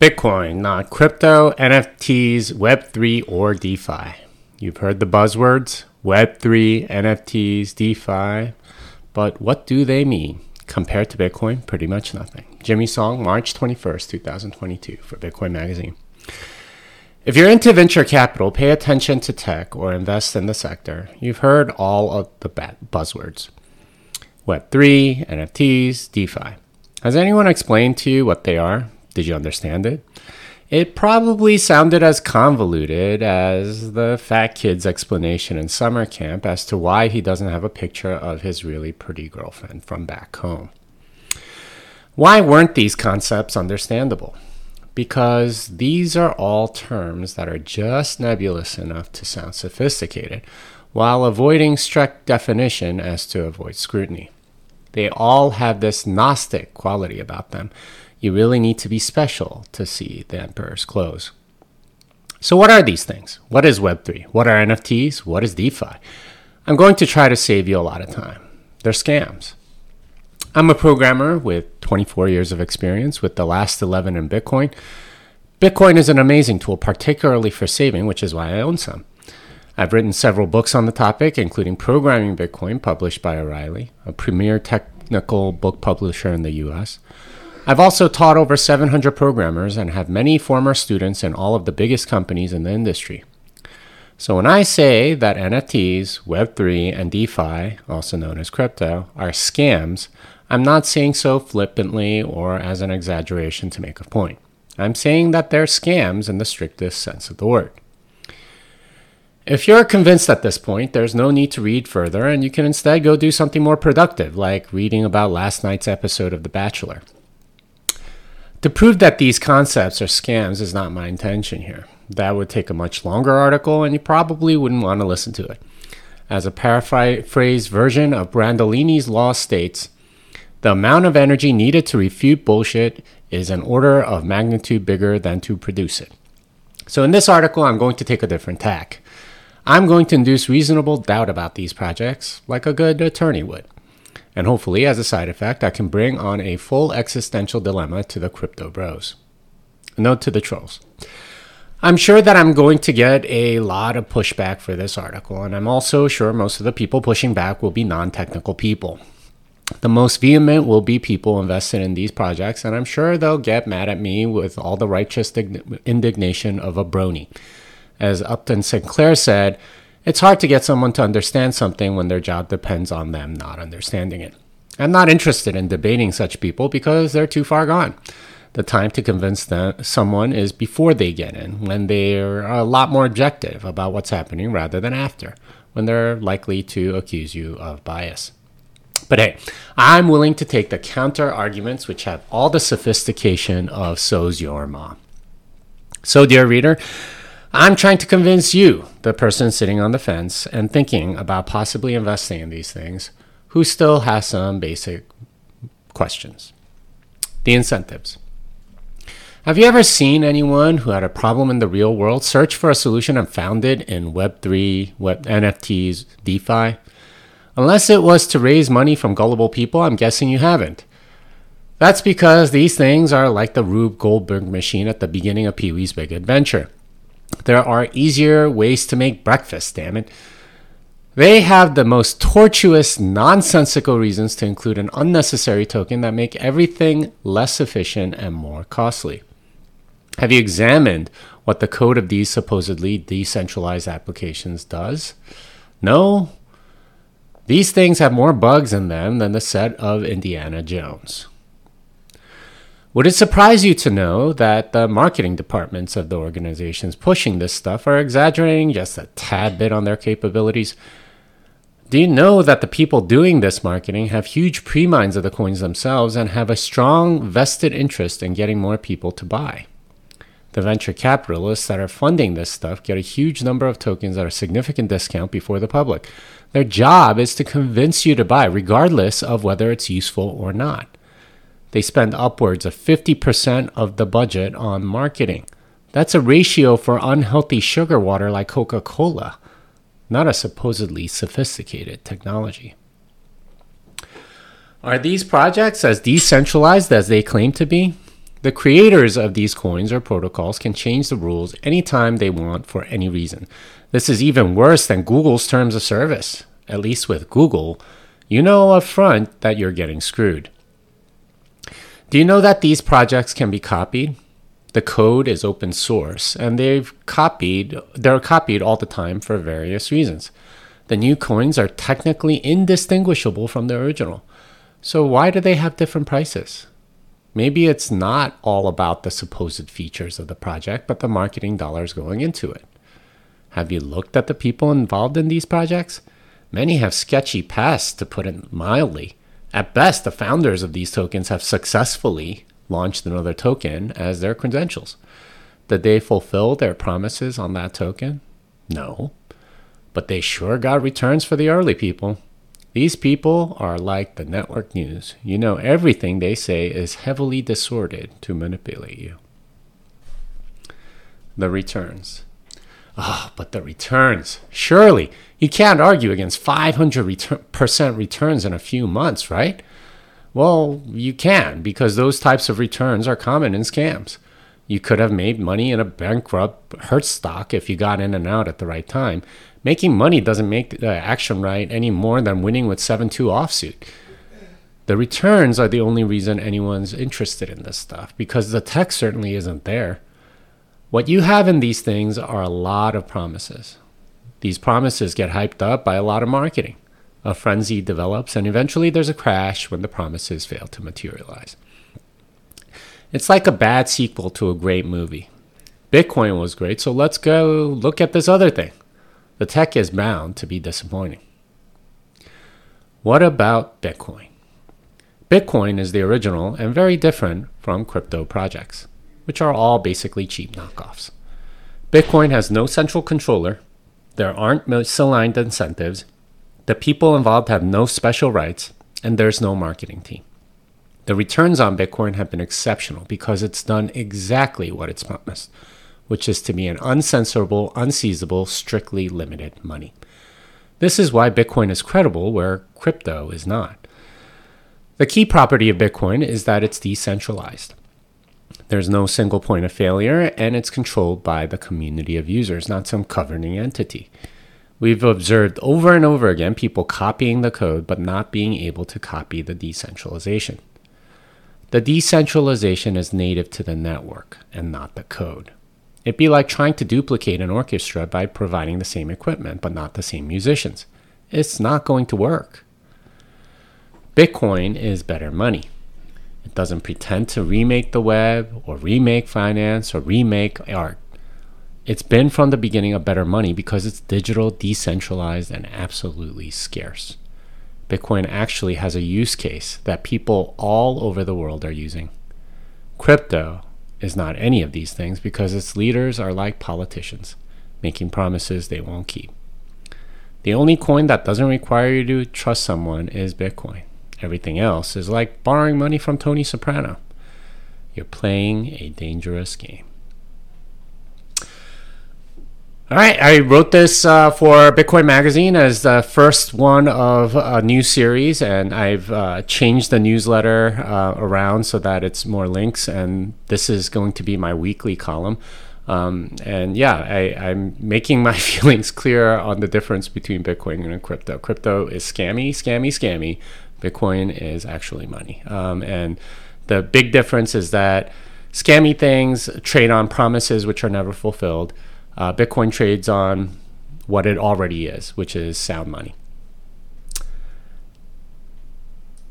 Bitcoin, not crypto, NFTs, Web3, or DeFi. You've heard the buzzwords Web3, NFTs, DeFi, but what do they mean? Compared to Bitcoin, pretty much nothing. Jimmy Song, March 21st, 2022, for Bitcoin Magazine. If you're into venture capital, pay attention to tech or invest in the sector. You've heard all of the buzzwords Web3, NFTs, DeFi. Has anyone explained to you what they are? Did you understand it? It probably sounded as convoluted as the fat kid's explanation in summer camp as to why he doesn't have a picture of his really pretty girlfriend from back home. Why weren't these concepts understandable? Because these are all terms that are just nebulous enough to sound sophisticated, while avoiding strict definition as to avoid scrutiny. They all have this Gnostic quality about them you really need to be special to see the emperor's clothes. So, what are these things? What is Web3? What are NFTs? What is DeFi? I'm going to try to save you a lot of time. They're scams. I'm a programmer with 24 years of experience, with the last 11 in Bitcoin. Bitcoin is an amazing tool, particularly for saving, which is why I own some. I've written several books on the topic, including Programming Bitcoin, published by O'Reilly, a premier technical book publisher in the US. I've also taught over 700 programmers and have many former students in all of the biggest companies in the industry. So when I say that NFTs, Web3, and DeFi, also known as crypto, are scams, I'm not saying so flippantly or as an exaggeration to make a point. I'm saying that they're scams in the strictest sense of the word. If you're convinced at this point, there's no need to read further, and you can instead go do something more productive, like reading about last night's episode of The Bachelor. To prove that these concepts are scams is not my intention here. That would take a much longer article, and you probably wouldn't want to listen to it. As a paraphrased version of Brandolini's law states, the amount of energy needed to refute bullshit is an order of magnitude bigger than to produce it. So, in this article, I'm going to take a different tack. I'm going to induce reasonable doubt about these projects, like a good attorney would. And hopefully, as a side effect, I can bring on a full existential dilemma to the crypto bros. Note to the trolls. I'm sure that I'm going to get a lot of pushback for this article, and I'm also sure most of the people pushing back will be non technical people. The most vehement will be people invested in these projects, and I'm sure they'll get mad at me with all the righteous indignation of a brony. As Upton Sinclair said, it's hard to get someone to understand something when their job depends on them not understanding it. I'm not interested in debating such people because they're too far gone. The time to convince them, someone is before they get in, when they're a lot more objective about what's happening rather than after, when they're likely to accuse you of bias. But hey, I'm willing to take the counter arguments which have all the sophistication of so's your mom. So, dear reader, I'm trying to convince you, the person sitting on the fence and thinking about possibly investing in these things, who still has some basic questions. The incentives. Have you ever seen anyone who had a problem in the real world search for a solution and found it in Web3, Web NFTs, DeFi? Unless it was to raise money from gullible people, I'm guessing you haven't. That's because these things are like the Rube Goldberg machine at the beginning of Pee Wee's Big Adventure. There are easier ways to make breakfast, damn it. They have the most tortuous, nonsensical reasons to include an unnecessary token that make everything less efficient and more costly. Have you examined what the code of these supposedly decentralized applications does? No? These things have more bugs in them than the set of Indiana Jones. Would it surprise you to know that the marketing departments of the organizations pushing this stuff are exaggerating just a tad bit on their capabilities? Do you know that the people doing this marketing have huge pre mines of the coins themselves and have a strong vested interest in getting more people to buy? The venture capitalists that are funding this stuff get a huge number of tokens at a significant discount before the public. Their job is to convince you to buy, regardless of whether it's useful or not. They spend upwards of 50% of the budget on marketing. That's a ratio for unhealthy sugar water like Coca Cola, not a supposedly sophisticated technology. Are these projects as decentralized as they claim to be? The creators of these coins or protocols can change the rules anytime they want for any reason. This is even worse than Google's terms of service. At least with Google, you know up front that you're getting screwed. Do you know that these projects can be copied? The code is open source and they've copied they're copied all the time for various reasons. The new coins are technically indistinguishable from the original. So why do they have different prices? Maybe it's not all about the supposed features of the project, but the marketing dollars going into it. Have you looked at the people involved in these projects? Many have sketchy pasts, to put it mildly. At best, the founders of these tokens have successfully launched another token as their credentials. Did they fulfill their promises on that token? No. But they sure got returns for the early people. These people are like the network news. You know, everything they say is heavily distorted to manipulate you. The returns. Oh, but the returns. Surely you can't argue against 500% returns in a few months, right? Well, you can because those types of returns are common in scams. You could have made money in a bankrupt Hertz stock if you got in and out at the right time. Making money doesn't make the action right any more than winning with 7 2 offsuit. The returns are the only reason anyone's interested in this stuff because the tech certainly isn't there. What you have in these things are a lot of promises. These promises get hyped up by a lot of marketing. A frenzy develops, and eventually there's a crash when the promises fail to materialize. It's like a bad sequel to a great movie. Bitcoin was great, so let's go look at this other thing. The tech is bound to be disappointing. What about Bitcoin? Bitcoin is the original and very different from crypto projects which are all basically cheap knockoffs. Bitcoin has no central controller, there aren't misaligned incentives, the people involved have no special rights, and there's no marketing team. The returns on Bitcoin have been exceptional because it's done exactly what it's promised, which is to be an uncensorable, unseizable, strictly limited money. This is why Bitcoin is credible where crypto is not. The key property of Bitcoin is that it's decentralized. There's no single point of failure, and it's controlled by the community of users, not some governing entity. We've observed over and over again people copying the code but not being able to copy the decentralization. The decentralization is native to the network and not the code. It'd be like trying to duplicate an orchestra by providing the same equipment but not the same musicians. It's not going to work. Bitcoin is better money. It doesn't pretend to remake the web or remake finance or remake art. It's been from the beginning a better money because it's digital, decentralized, and absolutely scarce. Bitcoin actually has a use case that people all over the world are using. Crypto is not any of these things because its leaders are like politicians, making promises they won't keep. The only coin that doesn't require you to trust someone is Bitcoin. Everything else is like borrowing money from Tony Soprano. You're playing a dangerous game. All right, I wrote this uh, for Bitcoin Magazine as the first one of a new series, and I've uh, changed the newsletter uh, around so that it's more links. And this is going to be my weekly column. Um, and yeah, I, am making my feelings clear on the difference between Bitcoin and crypto. Crypto is scammy, scammy, scammy. Bitcoin is actually money. Um, and the big difference is that scammy things trade on promises which are never fulfilled. Uh, Bitcoin trades on what it already is, which is sound money.